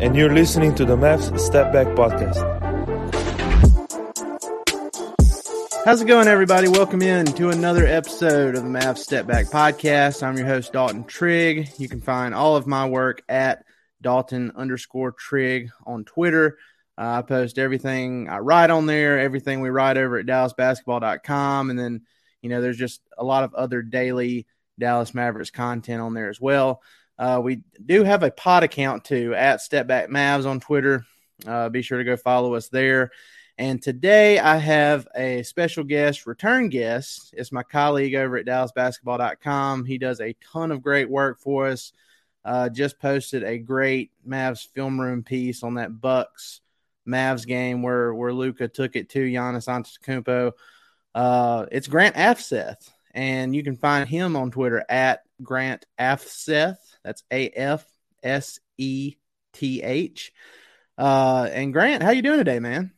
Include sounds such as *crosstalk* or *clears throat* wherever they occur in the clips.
And you're listening to the Mavs Step Back Podcast. How's it going, everybody? Welcome in to another episode of the Mavs Step Back Podcast. I'm your host, Dalton Trigg. You can find all of my work at Dalton underscore Trigg on Twitter. Uh, I post everything I write on there, everything we write over at DallasBasketball.com. And then, you know, there's just a lot of other daily Dallas Mavericks content on there as well. Uh, we do have a pod account too at Step Back Mavs on Twitter. Uh, be sure to go follow us there. And today I have a special guest, return guest. It's my colleague over at DallasBasketball.com. He does a ton of great work for us. Uh, just posted a great Mavs film room piece on that Bucks Mavs game where where Luka took it to Giannis Antetokounmpo. Uh, it's Grant Afseth, and you can find him on Twitter at Grant Afseth. That's A F S E T H. Uh, and Grant, how you doing today, man?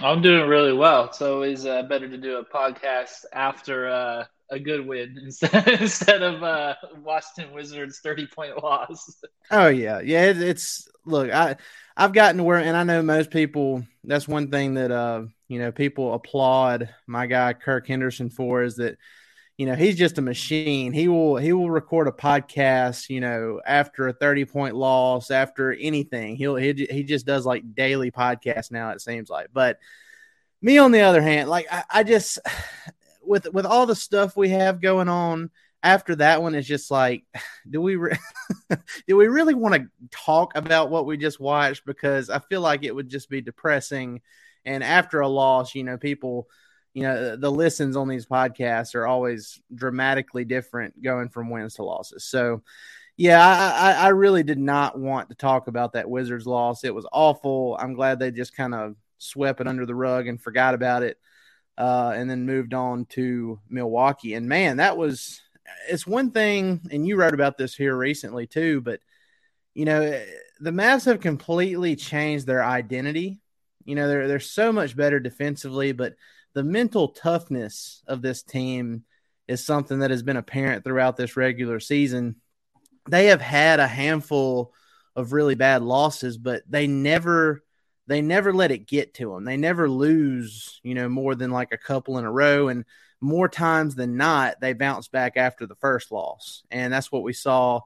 I'm doing really well. It's always uh, better to do a podcast after uh, a good win *laughs* instead instead of uh, Washington Wizards 30 point *laughs* loss. Oh yeah, yeah. It, it's look, I I've gotten to where, and I know most people. That's one thing that uh you know people applaud my guy Kirk Henderson for is that you know he's just a machine. He will he will record a podcast you know after a 30 point loss after anything. He'll he he just does like daily podcasts now. It seems like, but me on the other hand, like I, I just *sighs* with with all the stuff we have going on after that one is just like *sighs* do we re- *laughs* do we really want to talk about what we just watched because i feel like it would just be depressing and after a loss you know people you know the listens on these podcasts are always dramatically different going from wins to losses. So yeah I, I really did not want to talk about that wizards loss. It was awful. I'm glad they just kind of swept it under the rug and forgot about it uh, and then moved on to milwaukee. And man that was it's one thing, and you wrote about this here recently too, but you know, the Mavs have completely changed their identity. You know, they're they're so much better defensively, but the mental toughness of this team is something that has been apparent throughout this regular season. They have had a handful of really bad losses, but they never they never let it get to them. They never lose, you know, more than like a couple in a row and more times than not, they bounce back after the first loss. And that's what we saw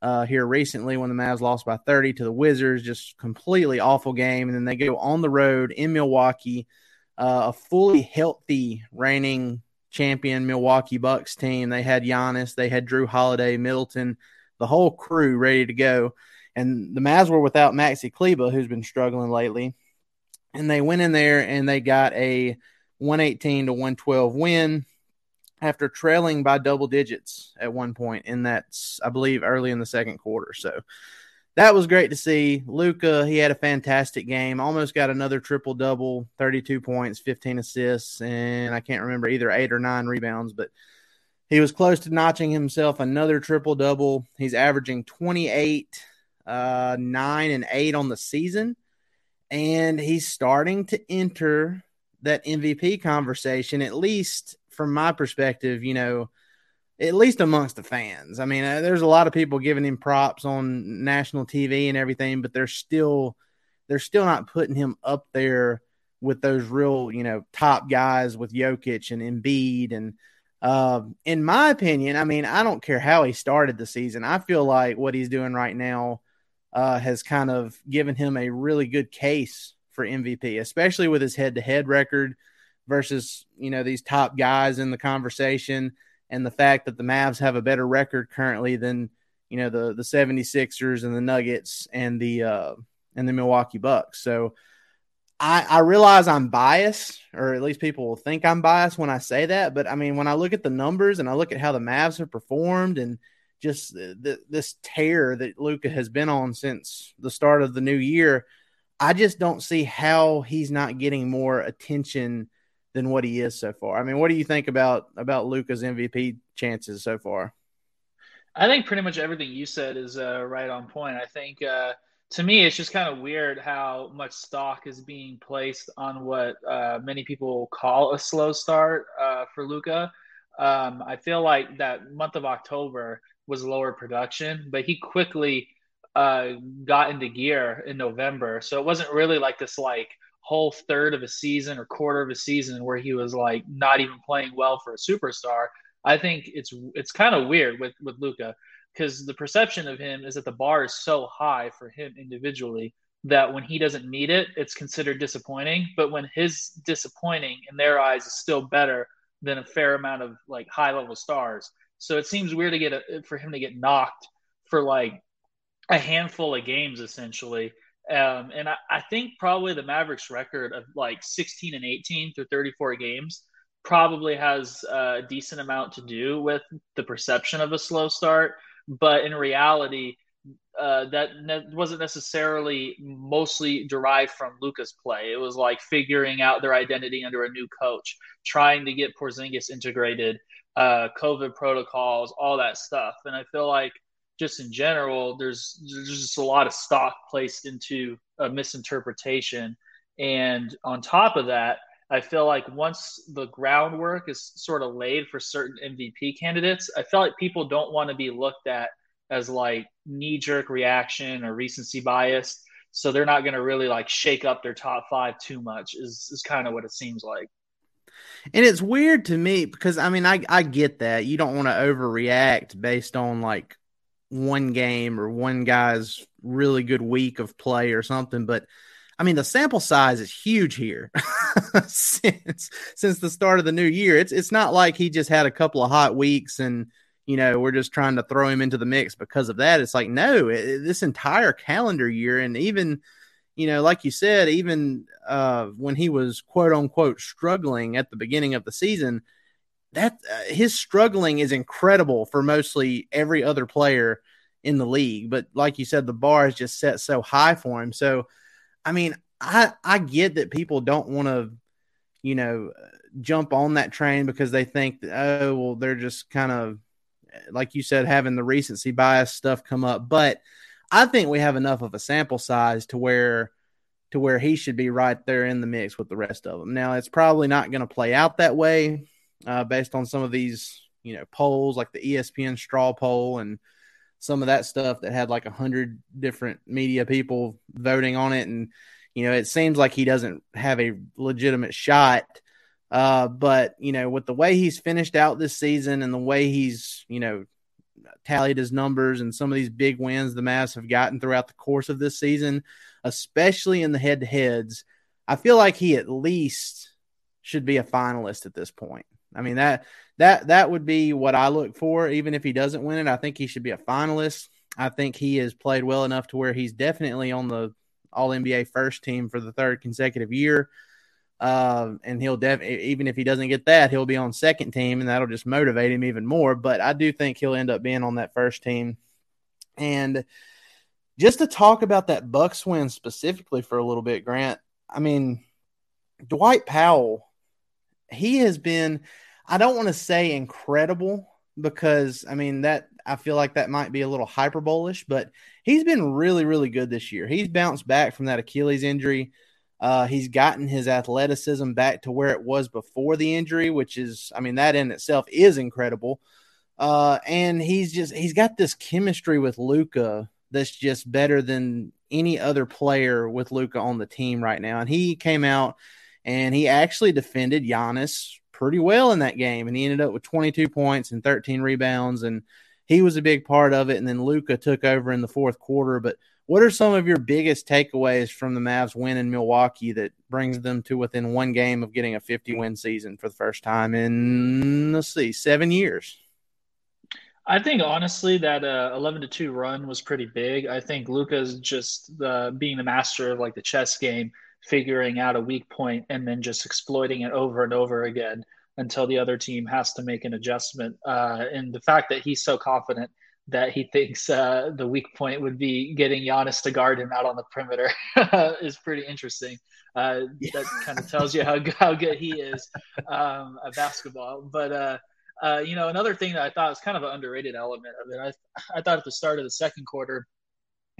uh, here recently when the Mavs lost by 30 to the Wizards. Just completely awful game. And then they go on the road in Milwaukee, uh, a fully healthy reigning champion Milwaukee Bucks team. They had Giannis, they had Jrue Holiday, Middleton, the whole crew ready to go. And the Mavs were without Maxi Kleber, who's been struggling lately. And they went in there and they got a 118 to 112 win after trailing by double digits at one point in that I believe early in the second quarter. So that was great to see. Luka, he had a fantastic game. Almost got another triple double, 32 points, 15 assists, and I can't remember either 8 or 9 rebounds, but he was close to notching himself another triple double. He's averaging 28 uh 9 and 8 on the season and he's starting to enter that MVP conversation, at least from my perspective, you know, at least amongst the fans. I mean, uh, there's a lot of people giving him props on national TV and everything, but they're still they're still not putting him up there with those real, you know, top guys with Jokic and Embiid. And uh, in my opinion, I mean, I don't care how he started the season. I feel like what he's doing right now uh, has kind of given him a really good case for MVP, especially with his head-to-head record versus you know these top guys in the conversation and the fact that the Mavs have a better record currently than you know the the 76ers and the Nuggets and the uh and the Milwaukee Bucks. So I I realize I'm biased or at least people will think I'm biased when I say that, but I mean when I look at the numbers and I look at how the Mavs have performed and just the, this tear that Luka has been on since the start of the new year, I just don't see how he's not getting more attention than what he is so far. I mean, what do you think about about Luka's MVP chances so far? I think pretty much everything you said is uh, right on point. I think uh, to me, it's just kind of weird how much stock is being placed on what uh, many people call a slow start uh, for Luka. Um, I feel like that month of October was lower production, but he quickly uh, got into gear in November. So it wasn't really like this like whole third of a season or quarter of a season where he was like not even playing well for a superstar. I think it's it's kind of weird with with Luka because the perception of him is that the bar is so high for him individually that when he doesn't meet it, it's considered disappointing. But when his disappointing in their eyes is still better than a fair amount of like high level stars. So it seems weird to get a, for him to get knocked for like a handful of games essentially um, and I, I, think probably the Mavericks record of like 16 and 18 through 34 games probably has a decent amount to do with the perception of a slow start. But in reality, uh, that ne- wasn't necessarily mostly derived from Luka's play. It was like figuring out their identity under a new coach, trying to get Porzingis integrated, uh, COVID protocols, all that stuff. And I feel like – just in general, there's there's just a lot of stock placed into a misinterpretation. And on top of that, I feel like once the groundwork is sort of laid for certain MVP candidates, I feel like people don't want to be looked at as like knee jerk reaction or recency bias. So they're not going to really like shake up their top five too much, is, is kind of what it seems like. And it's weird to me because I mean, I, I get that you don't want to overreact based on like one game or one guy's really good week of play or something. But I mean, the sample size is huge here *laughs* since since the start of the new year. It's it's not like he just had a couple of hot weeks and you know we're just trying to throw him into the mix because of that. It's like no, it, this entire calendar year and even you know, like you said, even uh, when he was quote unquote struggling at the beginning of the season, that uh, his struggling is incredible for mostly every other player in the league. But like you said, the bar is just set so high for him. So, I mean, I I get that people don't want to, you know, jump on that train because they think oh well they're just kind of like you said having the recency bias stuff come up. But I think we have enough of a sample size to where to where he should be right there in the mix with the rest of them. Now it's probably not going to play out that way uh, based on some of these, you know, polls like the ESPN straw poll and some of that stuff that had like a hundred different media people voting on it. And, you know, it seems like he doesn't have a legitimate shot. Uh, but, you know, with the way he's finished out this season and the way he's, you know, tallied his numbers and some of these big wins the Mavs have gotten throughout the course of this season, especially in the head to heads, I feel like he at least should be a finalist at this point. I mean that that that would be what I look for. Even if he doesn't win it, I think he should be a finalist. I think he has played well enough to where he's definitely on the All NBA first team for the third consecutive year. Uh, and he'll def even if he doesn't get that, he'll be on second team, and that'll just motivate him even more. But I do think he'll end up being on that first team. And just to talk about that Bucks win specifically for a little bit, Grant. I mean, Dwight Powell he has been I don't want to say incredible because I mean that I feel like that might be a little hyperbolish, but he's been really, really good this year. He's bounced back from that Achilles injury. Uh, he's gotten his athleticism back to where it was before the injury, which is, I mean, that in itself is incredible. Uh, and he's just he's got this chemistry with Luka that's just better than any other player with Luka on the team right now. And he came out and he actually defended Giannis pretty well in that game, and he ended up with 22 points and 13 rebounds, and he was a big part of it. And then Luka took over in the fourth quarter, but what are some of your biggest takeaways from the Mavs win in Milwaukee that brings them to within one game of getting a 50 win season for the first time in, let's see, seven years? I think honestly that uh, 11 to 2 run was pretty big. I think Luka's just uh, being the master of like the chess game, figuring out a weak point and then just exploiting it over and over again until the other team has to make an adjustment. Uh, and the fact that he's so confident that he thinks uh, the weak point would be getting Giannis to guard him out on the perimeter *laughs* is pretty interesting. Uh, that kind of tells you how, how good he is um, at basketball. But, uh, uh, you know, another thing that I thought was kind of an underrated element of it, I, I thought at the start of the second quarter,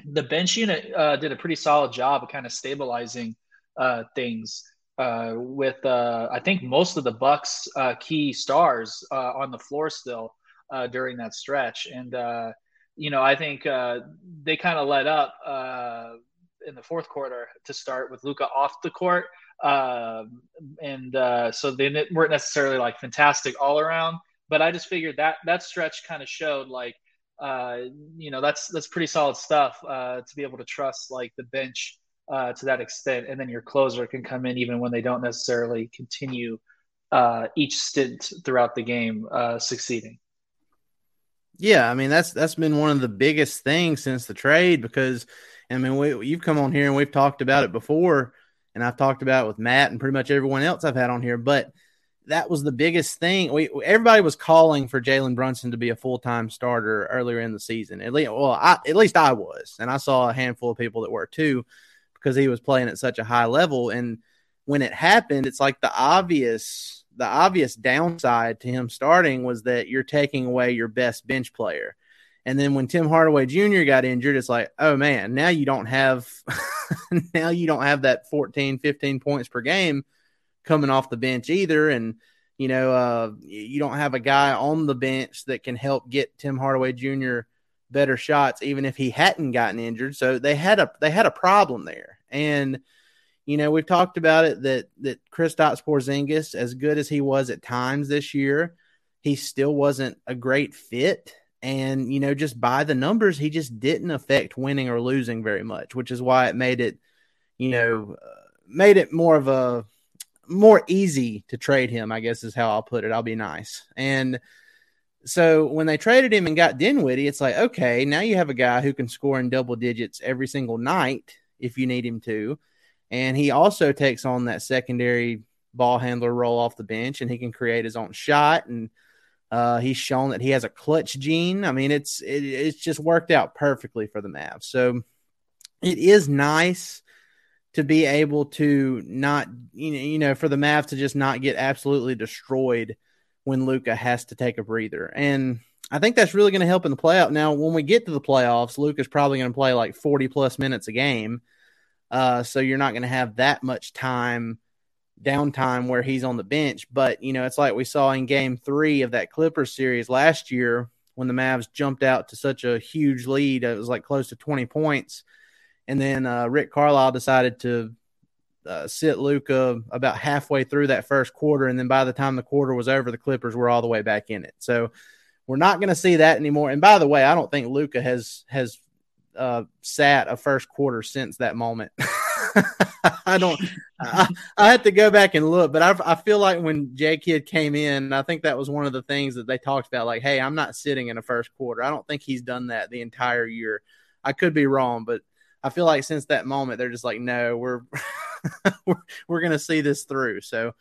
the bench unit uh, did a pretty solid job of kind of stabilizing uh, things. with I think most of the Bucks key stars on the floor still, uh, during that stretch. And, uh, you know, I think uh, they kind of let up uh, in the fourth quarter to start with Luka off the court. Um, and uh, so they weren't necessarily like fantastic all around, but I just figured that that stretch kind of showed like, uh, you know, that's that's pretty solid stuff to be able to trust like the bench uh, to that extent, and then your closer can come in even when they don't necessarily continue uh, each stint throughout the game uh, succeeding. Yeah, I mean that's that's been one of the biggest things since the trade because I mean we, you've come on here and we've talked about it before, and I've talked about it with Matt and pretty much everyone else I've had on here. But that was the biggest thing. We everybody was calling for Jalen Brunson to be a full time starter earlier in the season. At least, well, I, at least I was, and I saw a handful of people that were too, because he was playing at such a high level. And when it happened, it's like the obvious the obvious downside to him starting was that you're taking away your best bench player. And then when Tim Hardaway Jr. got injured, it's like, oh man, now you don't have *laughs* now you don't have that 14, 15 points per game coming off the bench either. And you know, uh, you don't have a guy on the bench that can help get Tim Hardaway Jr. better shots, even if he hadn't gotten injured. So they had a they had a problem there. And you know, we've talked about it that that Kristaps Porzingis, as good as he was at times this year, he still wasn't a great fit. And you know, just by the numbers, he just didn't affect winning or losing very much, which is why it made it, you know, uh, made it more of a more easy to trade him. I guess is how I'll put it. I'll be nice and. So when they traded him and got Dinwiddie, it's like, okay, now you have a guy who can score in double digits every single night if you need him to. And he also takes on that secondary ball handler role off the bench, and he can create his own shot. And uh, he's shown that he has a clutch gene. I mean, it's it, it's just worked out perfectly for the Mavs. So it is nice to be able to not you know, you know for the Mavs to just not get absolutely destroyed when Luka has to take a breather. And I think that's really going to help in the playoff. Now, when we get to the playoffs, Luka's probably going to play like 40 plus minutes a game. Uh, so you're not going to have that much time downtime where he's on the bench. But, you know, it's like we saw in game three of that Clippers series last year when the Mavs jumped out to such a huge lead. It was like close to 20 points. And then uh, Rick Carlisle decided to uh, sit Luka about halfway through that first quarter. And then by the time the quarter was over, the Clippers were all the way back in it. So we're not going to see that anymore. And by the way, I don't think Luka has has uh, sat a first quarter since that moment. *laughs* I don't. I, I had to go back and look, but I, I feel like when J Kidd came in, I think that was one of the things that they talked about. Like, hey, I'm not sitting in a first quarter. I don't think he's done that the entire year. I could be wrong, but I feel like since that moment, they're just like, no, we're *laughs* we're, we're going to see this through. So.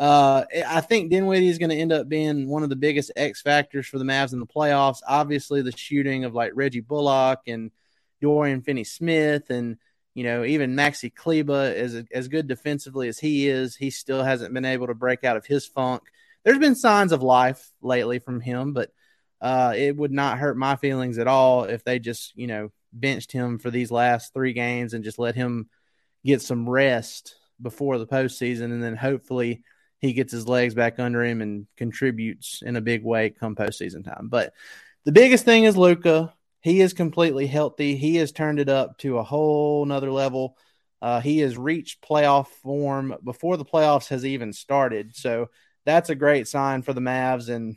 Uh, I think Dinwiddie is going to end up being one of the biggest X factors for the Mavs in the playoffs. Obviously, the shooting of like Reggie Bullock and Dorian Finney Smith and you know even Maxi Kleber as as good defensively as he is, he still hasn't been able to break out of his funk. There's been signs of life lately from him, but uh, it would not hurt my feelings at all if they just you know benched him for these last three games and just let him get some rest before the postseason, and then hopefully he gets his legs back under him and contributes in a big way come postseason time. But the biggest thing is Luka. He is completely healthy. He has turned it up to a whole nother level. Uh, he has reached playoff form before the playoffs has even started. So that's a great sign for the Mavs. And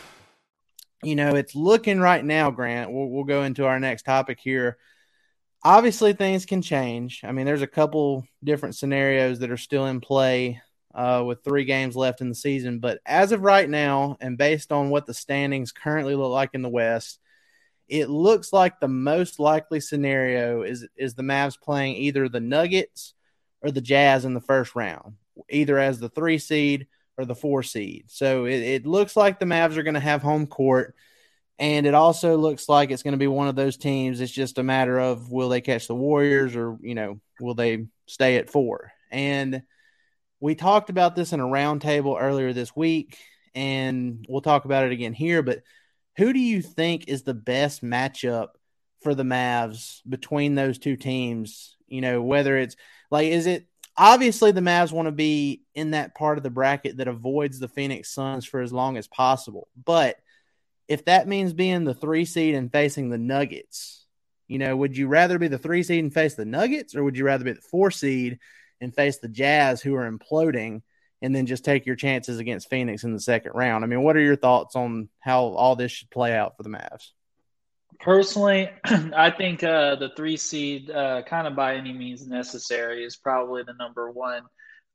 you know, it's looking right now, Grant. We'll, we'll go into our next topic here. Obviously, things can change. I mean, there's a couple different scenarios that are still in play uh, with three games left in the season. But as of right now, and based on what the standings currently look like in the West, it looks like the most likely scenario is is the Mavs playing either the Nuggets or the Jazz in the first round, either as the three seed or the four seed. So it, it looks like the Mavs are going to have home court. And it also looks like it's going to be one of those teams. It's just a matter of will they catch the Warriors or, you know, will they stay at four? And we talked about this in a roundtable earlier this week, and we'll talk about it again here. But who do you think is the best matchup for the Mavs between those two teams? You know, whether it's like, is it obviously the Mavs want to be in that part of the bracket that avoids the Phoenix Suns for as long as possible. But if that means being the three seed and facing the Nuggets, you know, would you rather be the three seed and face the Nuggets, or would you rather be the four seed and face the Jazz who are imploding and then just take your chances against Phoenix in the second round? I mean, what are your thoughts on how all this should play out for the Mavs? Personally, *clears throat* I think uh, the three seed, uh, kind of by any means necessary, is probably the number one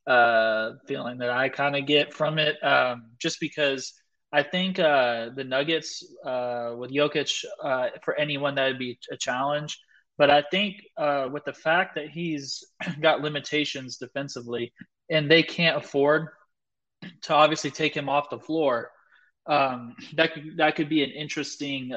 uh, feeling that I kind of get from it. Um, just because I think uh, the Nuggets uh, with Jokic, uh, for anyone that would be a challenge. But I think with the fact that he's *clears throat* got limitations defensively, and they can't afford to obviously take him off the floor, um, that could, that could be an interesting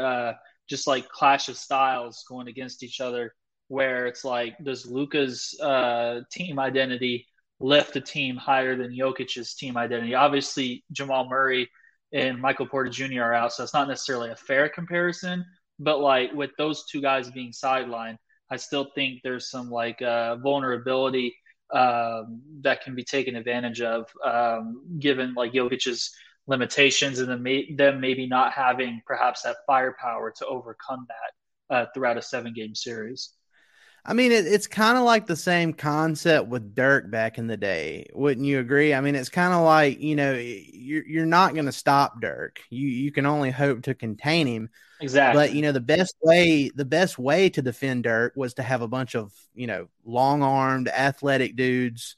just like clash of styles going against each other where it's like does Luka's uh, team identity lift a team higher than Jokic's team identity? Obviously, Jamal Murray and Michael Porter Jr. are out, so it's not necessarily a fair comparison. But like with those two guys being sidelined, I still think there's some like uh, vulnerability um, that can be taken advantage of, um, given like Jokic's limitations and then may, them maybe not having perhaps that firepower to overcome that uh, throughout a seven game series. I mean, it, it's kind of like the same concept with Dirk back in the day. Wouldn't you agree? I mean, it's kind of like you know, you're you're not going to stop Dirk. You you can only hope to contain him. Exactly. But you know, the best way the best way to defend Dirk was to have a bunch of you know long armed, athletic dudes.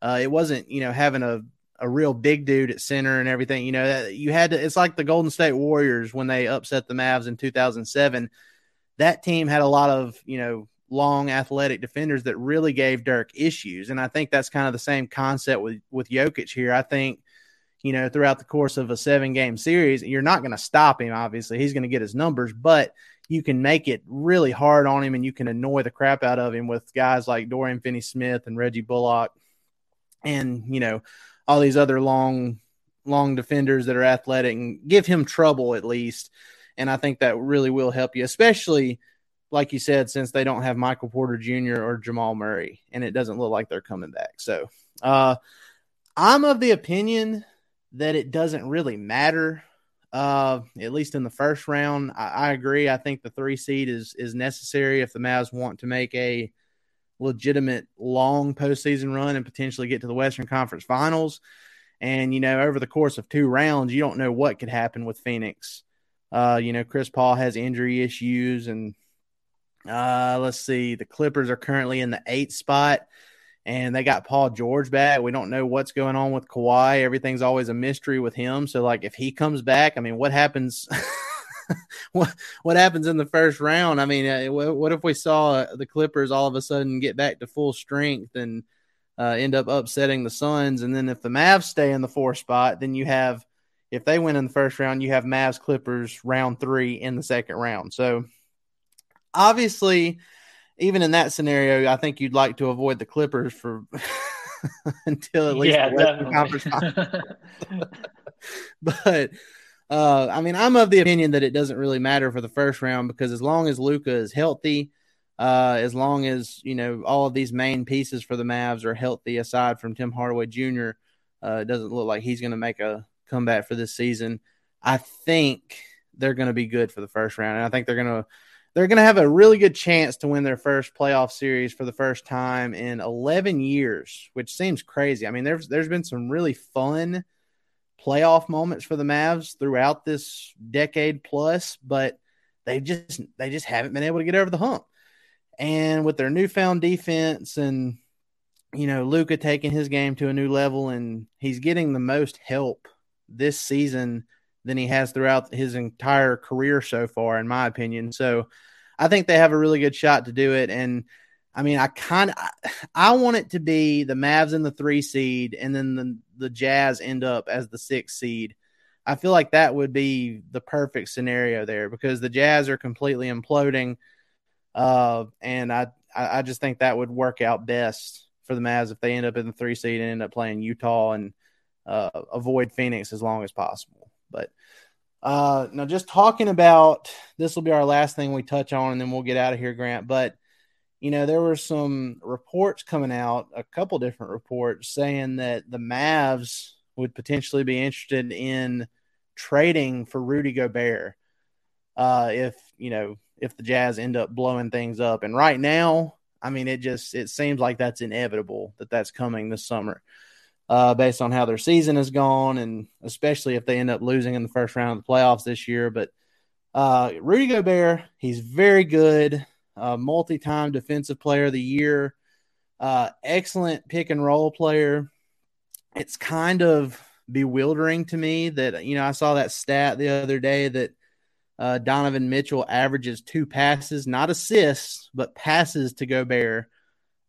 Uh, it wasn't you know having a a real big dude at center and everything. You know, that you had to. It's like the Golden State Warriors when they upset the Mavs in 2007. That team had a lot of you know long athletic defenders that really gave Dirk issues. And I think that's kind of the same concept with with Jokic here. I think you know throughout the course of a seven game series, you're not going to stop him. Obviously, he's going to get his numbers, but you can make it really hard on him, and you can annoy the crap out of him with guys like Dorian Finney-Smith and Reggie Bullock, and you know all these other long long defenders that are athletic and give him trouble at least. And I think that really will help you, especially like you said, since they don't have Michael Porter Jr. or Jamal Murray, and it doesn't look like they're coming back. So uh, I'm of the opinion that it doesn't really matter. Uh, at least in the first round, I, I, agree. I think the three seed is is necessary if the Mavs want to make a legitimate long postseason run and potentially get to the Western Conference Finals. And you know, over the course of two rounds, you don't know what could happen with Phoenix. Uh, you know, Chris Paul has injury issues, and uh, let's see. The Clippers are currently in the eighth spot, and they got Paul George back. We don't know what's going on with Kawhi. Everything's always a mystery with him. So, like, if he comes back, I mean, what happens? *laughs* *laughs* what what happens in the first round? I mean, uh, what if we saw the Clippers all of a sudden get back to full strength and uh, end up upsetting the Suns? And then if the Mavs stay in the fourth spot, then you have if they win in the first round, you have Mavs Clippers round three in the second round. So obviously, even in that scenario, I think you'd like to avoid the Clippers for *laughs* until at least yeah, the conference. *laughs* but uh, I mean, I'm of the opinion that it doesn't really matter for the first round because as long as Luka is healthy, uh, as long as you know all of these main pieces for the Mavs are healthy, aside from Tim Hardaway Jr., uh, it doesn't look like he's going to make a comeback for this season. I think they're going to be good for the first round, and I think they're going to they're going to have a really good chance to win their first playoff series for the first time in 11 years, which seems crazy. I mean, there's there's been some really fun playoff moments for the Mavs throughout this decade plus, but they just they just haven't been able to get over the hump. And with their newfound defense and you know Luka taking his game to a new level and he's getting the most help this season than he has throughout his entire career so far, in my opinion. So I think they have a really good shot to do it. And I mean, I kind of I want it to be the Mavs in the three seed, and then the the Jazz end up as the six seed. I feel like that would be the perfect scenario there because the Jazz are completely imploding, uh, and I I just think that would work out best for the Mavs if they end up in the three seed and end up playing Utah and uh, avoid Phoenix as long as possible. But uh, now, just talking about this will be our last thing we touch on, and then we'll get out of here, Grant. But you know, there were some reports coming out, a couple different reports saying that the Mavs would potentially be interested in trading for Rudy Gobert uh, if you know if the Jazz end up blowing things up. And right now, I mean, it just it seems like that's inevitable that that's coming this summer uh, based on how their season has gone, and especially if they end up losing in the first round of the playoffs this year. But uh, Rudy Gobert, he's very good, uh, multi-time defensive player of the year, uh, excellent pick and roll player. It's kind of bewildering to me that you know I saw that stat the other day that uh, Donovan Mitchell averages two passes, not assists, but passes to Gobert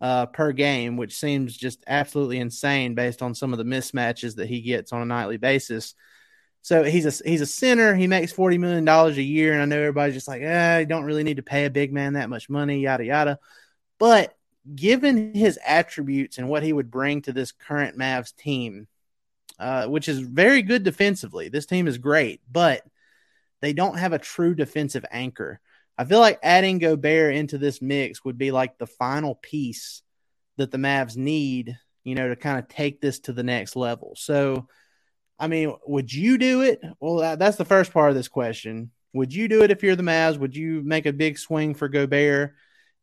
uh, per game, which seems just absolutely insane based on some of the mismatches that he gets on a nightly basis. So he's a he's a center. He makes forty million dollars a year, and I know everybody's just like, ah, you don't really need to pay a big man that much money, yada yada. But given his attributes and what he would bring to this current Mavs team, uh, which is very good defensively, this team is great, but they don't have a true defensive anchor. I feel like adding Gobert into this mix would be like the final piece that the Mavs need, you know, to kind of take this to the next level. So, I mean, would you do it? Well, that, that's the first part of this question. Would you do it if you're the Mavs? Would you make a big swing for Gobert?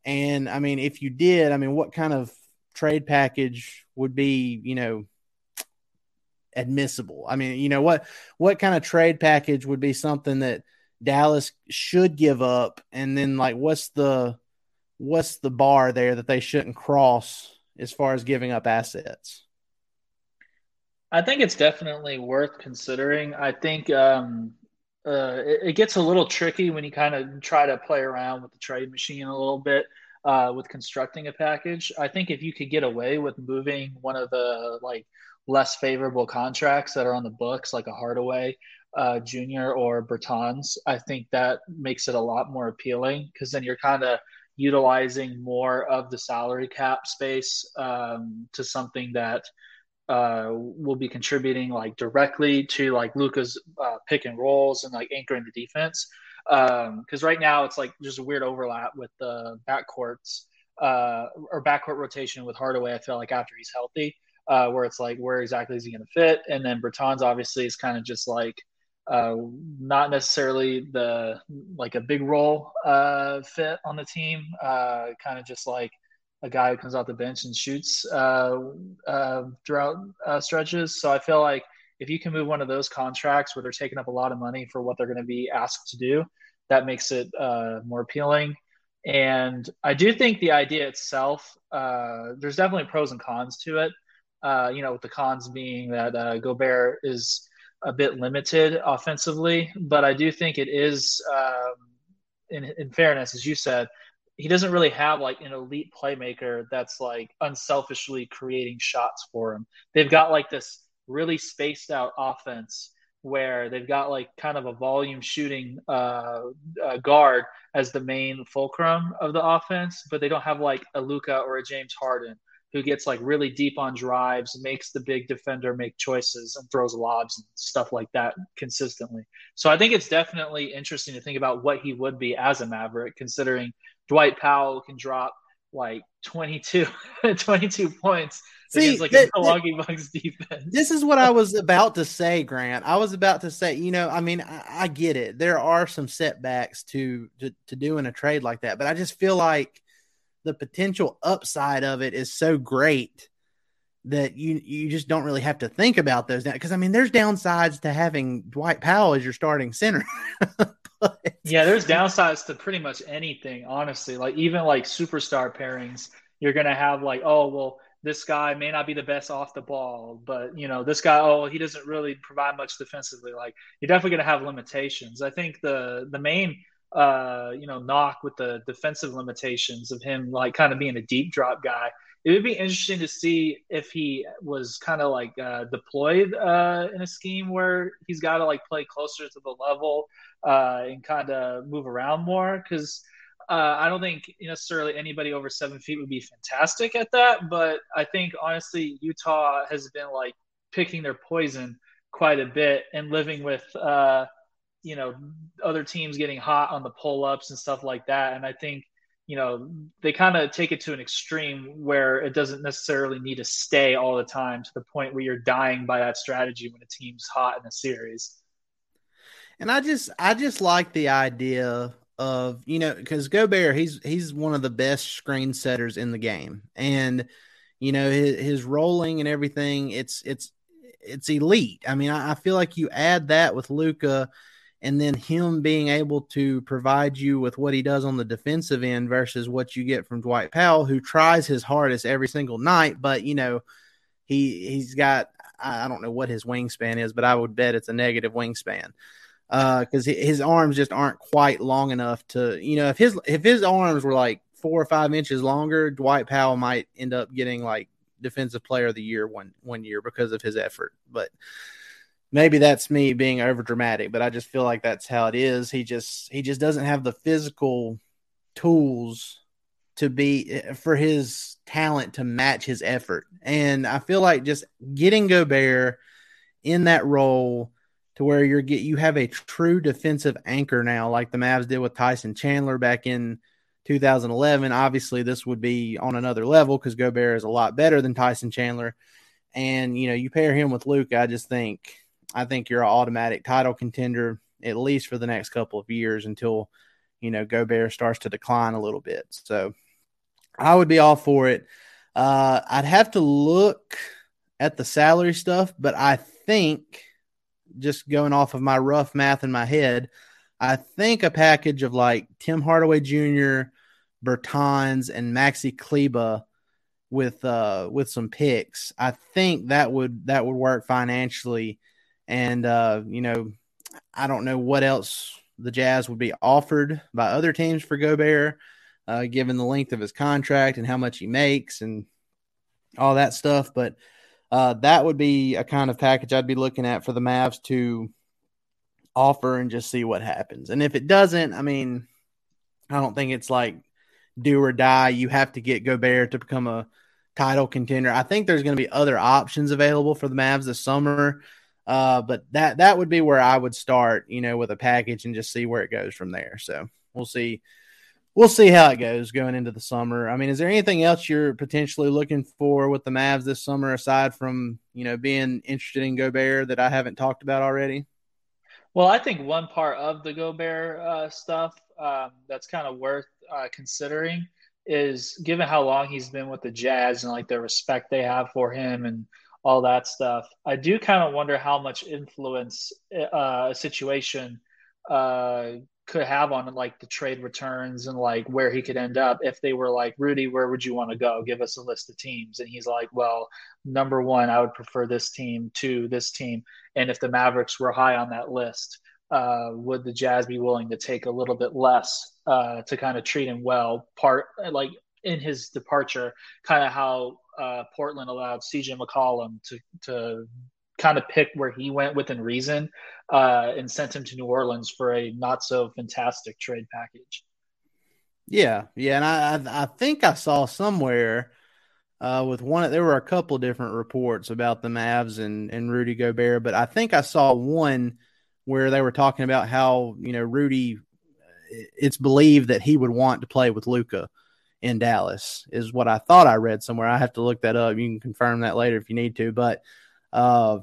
And I mean, if you did, I mean, what kind of trade package would be, you know, admissible? I mean, you know, what what kind of trade package would be something that Dallas should give up and then like what's the what's the bar there that they shouldn't cross as far as giving up assets? I think it's definitely worth considering. I think um, uh, it, it, gets a little tricky when you kind of try to play around with the trade machine a little bit uh, with constructing a package. I think if you could get away with moving one of the like less favorable contracts that are on the books, like a Hardaway uh, Jr. or Bertans, I think that makes it a lot more appealing because then you're kind of utilizing more of the salary cap space um, to something that uh, will be contributing like directly to like Luka's uh, pick and rolls and like anchoring the defense. Um because um, right now it's like just a weird overlap with the backcourts uh, or backcourt rotation with Hardaway. I feel like after he's healthy, uh, where it's like where exactly is he going to fit? And then Bertans obviously is kind of just like uh, not necessarily the like a big role uh, fit on the team. Uh, kind of just like a guy who comes off the bench and shoots uh, uh, throughout uh, stretches. So I feel like if you can move one of those contracts where they're taking up a lot of money for what they're going to be asked to do, that makes it uh, more appealing. And I do think the idea itself, uh, there's definitely pros and cons to it. Uh, you know, with the cons being that Gobert is a bit limited offensively, but I do think it is, um, in, in fairness, as you said, he doesn't really have like an elite playmaker that's like unselfishly creating shots for him. They've got like this really spaced out offense where they've got like kind of a volume shooting uh, uh, guard as the main fulcrum of the offense, but they don't have like a Luka or a James Harden who gets like really deep on drives, makes the big defender make choices and throws lobs and stuff like that consistently. So I think it's definitely interesting to think about what he would be as a Maverick, considering Dwight Powell can drop like 22, *laughs* 22 points See, against like the, Milwaukee Bucks defense. This is what I was about to say, Grant. I was about to say, you know, I mean, I, I get it. There are some setbacks to, to to doing a trade like that, but I just feel like the potential upside of it is so great that you you just don't really have to think about those now because I mean there's downsides to having Dwight Powell as your starting center. *laughs* *laughs* Yeah, there's downsides to pretty much anything, honestly. Like even like superstar pairings, you're gonna have like, oh well, this guy may not be the best off the ball, but you know, this guy, oh, he doesn't really provide much defensively. Like you're definitely gonna have limitations. I think the the main uh, you know, knock with the defensive limitations of him like kind of being a deep drop guy. It would be interesting to see if he was kind of like uh, deployed uh, in a scheme where he's got to like play closer to the level uh, and kind of move around more. Because uh, I don't think necessarily anybody over seven feet would be fantastic at that. But I think honestly, Utah has been like picking their poison quite a bit and living with uh, you know other teams getting hot on the pull ups and stuff like that. And I think you know they kind of take it to an extreme where it doesn't necessarily need to stay all the time to the point where you're dying by that strategy when a team's hot in a series. And I just I just like the idea of you know because Gobert he's he's one of the best screen setters in the game and you know his, his rolling and everything it's it's it's elite. I mean I, I feel like you add that with Luka and then him being able to provide you with what he does on the defensive end versus what you get from Dwight Powell, who tries his hardest every single night, but you know, he he's got I don't know what his wingspan is, but I would bet it's a negative wingspan. Because uh, his arms just aren't quite long enough to you know if his if his arms were like four or five inches longer, Dwight Powell might end up getting like defensive player of the year one one year because of his effort, but maybe that's me being over dramatic, but I just feel like that's how it is. He just he just doesn't have the physical tools to be eh, for his talent to match his effort. And I feel like just getting Gobert in that role to where you're get you have a true defensive anchor now, like the Mavs did with Tyson Chandler back in 2011. Obviously, this would be on another level because Gobert is a lot better than Tyson Chandler. And you know, you pair him with Luke, I just think I think you're an automatic title contender at least for the next couple of years until you know Gobert starts to decline a little bit. So I would be all for it. Uh, I'd have to look at the salary stuff, but I think just going off of my rough math in my head, I think a package of like Tim Hardaway Jr., Bertans, and Maxi Kleber with uh with some picks, I think that would that would work financially. And uh, you know, I don't know what else the Jazz would be offered by other teams for Gobert, uh, given the length of his contract and how much he makes and all that stuff. But uh, that would be a kind of package I'd be looking at for the Mavs to offer and just see what happens. And if it doesn't, I mean, I don't think it's like do or die. You have to get Gobert to become a title contender. I think there's going to be other options available for the Mavs this summer. Uh, but that that would be where I would start, you know, with a package and just see where it goes from there. So we'll see we'll see how it goes going into the summer. I mean, is there anything else you're potentially looking for with the Mavs this summer aside from you know being interested in Gobert that I haven't talked about already? Well, I think one part of the Gobert uh, stuff um, that's kind of worth uh, considering is given how long he's been with the Jazz and like the respect they have for him and all that stuff. I do kind of wonder how much influence uh, a situation uh, could have on like the trade returns and like where he could end up if they were like Rudy, where would you want to go? Give us a list of teams, and he's like, well, number one, I would prefer this team to this team, and if the Mavericks were high on that list, uh, would the Jazz be willing to take a little bit less uh, to kind of treat him well? Part like in his departure, kind of how uh, Portland allowed CJ McCollum to to kind of pick where he went within reason uh, and sent him to New Orleans for a not so fantastic trade package. Yeah, yeah, and I I, think I saw somewhere uh, with one. There were a couple different reports about the Mavs and and Rudy Gobert, but I think I saw one where they were talking about how you know Rudy. It's believed that he would want to play with Luka in Dallas, is what I thought I read somewhere. I have to look that up. You can confirm that later if you need to, but uh,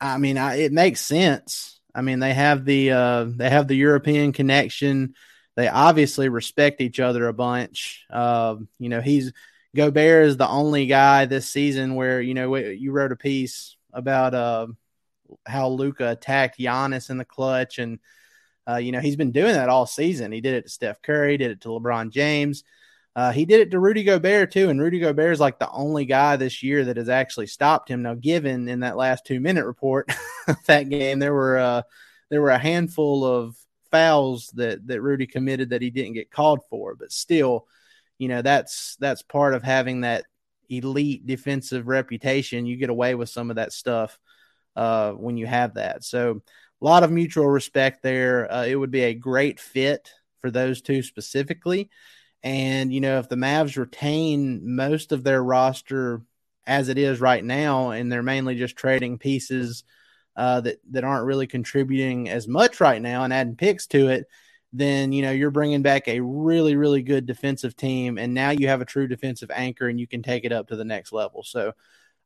I mean, I, it makes sense. I mean, they have the uh, they have the European connection. They obviously respect each other a bunch. Uh, you know, he's Gobert is the only guy this season where you know you wrote a piece about uh, how Luka attacked Giannis in the clutch, and uh, you know he's been doing that all season. He did it to Steph Curry, did it to LeBron James. Uh, he did it to Rudy Gobert too, and Rudy Gobert is like the only guy this year that has actually stopped him. Now, given in that last two minute report *laughs* that game, there were uh, there were a handful of fouls that that Rudy committed that he didn't get called for, but still, you know that's that's part of having that elite defensive reputation. You get away with some of that stuff uh, when you have that. So, a lot of mutual respect there. Uh, it would be a great fit for those two specifically. And, you know, if the Mavs retain most of their roster as it is right now, and they're mainly just trading pieces uh, that, that aren't really contributing as much right now and adding picks to it, then, you know, you're bringing back a really, really good defensive team. And now you have a true defensive anchor and you can take it up to the next level. So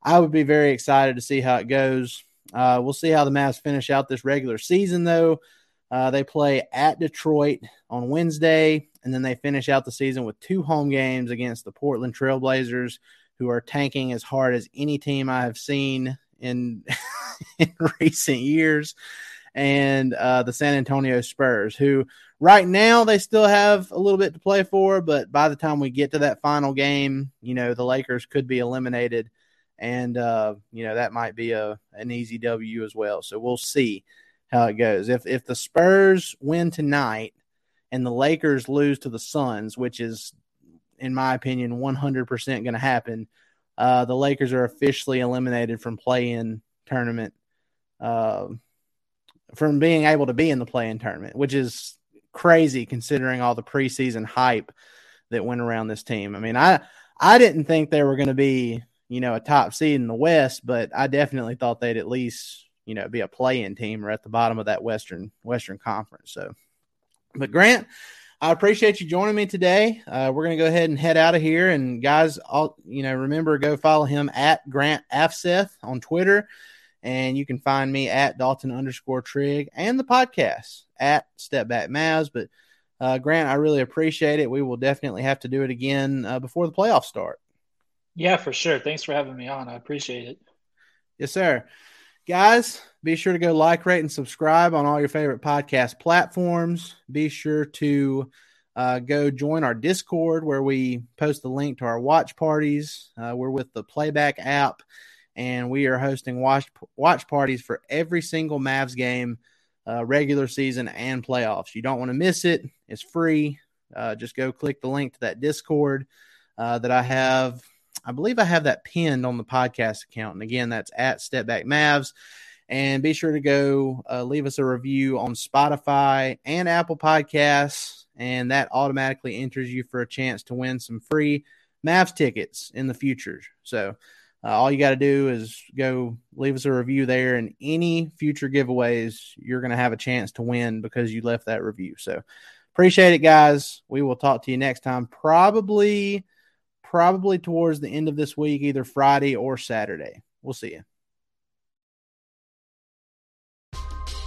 I would be very excited to see how it goes. Uh, we'll see how the Mavs finish out this regular season, though. Uh, they play at Detroit on Wednesday, and then they finish out the season with two home games against the Portland Trailblazers, who are tanking as hard as any team I have seen in, *laughs* in recent years, and uh, the San Antonio Spurs, who right now they still have a little bit to play for, but by the time we get to that final game, you know the Lakers could be eliminated, and uh, you know that might be a an easy W as well. So we'll see how it goes. If if the Spurs win tonight and the Lakers lose to the Suns, which is in my opinion 100% going to happen, uh, the Lakers are officially eliminated from play-in tournament uh, from being able to be in the play-in tournament, which is crazy considering all the preseason hype that went around this team. I mean, I I didn't think they were going to be, you know, a top seed in the West, but I definitely thought they'd at least you know be a play-in team or at the bottom of that Western Western Conference. So, but Grant, I appreciate you joining me today. Uh, we're going to go ahead and head out of here. And guys, all you know, remember go follow him at Grant Afseth on Twitter, and you can find me at Dalton underscore Trigg and the podcast at Step Back Mavs. But uh, Grant, I really appreciate it. We will definitely have to do it again uh, before the playoffs start. Yeah, for sure. Thanks for having me on. I appreciate it. Yes, sir. Guys, be sure to go like, rate, and subscribe on all your favorite podcast platforms. Be sure to uh, go join our Discord where we post the link to our watch parties. Uh, we're with the Playback app, and we are hosting watch watch parties for every single Mavs game, uh, regular season and playoffs. You don't want to miss it. It's free. Uh, just go click the link to that Discord uh, that I have. I believe I have that pinned on the podcast account. And again, that's at Step Back Mavs. And be sure to go uh, leave us a review on Spotify and Apple Podcasts. And that automatically enters you for a chance to win some free Mavs tickets in the future. So uh, all you got to do is go leave us a review there. And any future giveaways, you're going to have a chance to win because you left that review. So appreciate it, guys. We will talk to you next time. Probably probably towards the end of this week, either Friday or Saturday. We'll see you.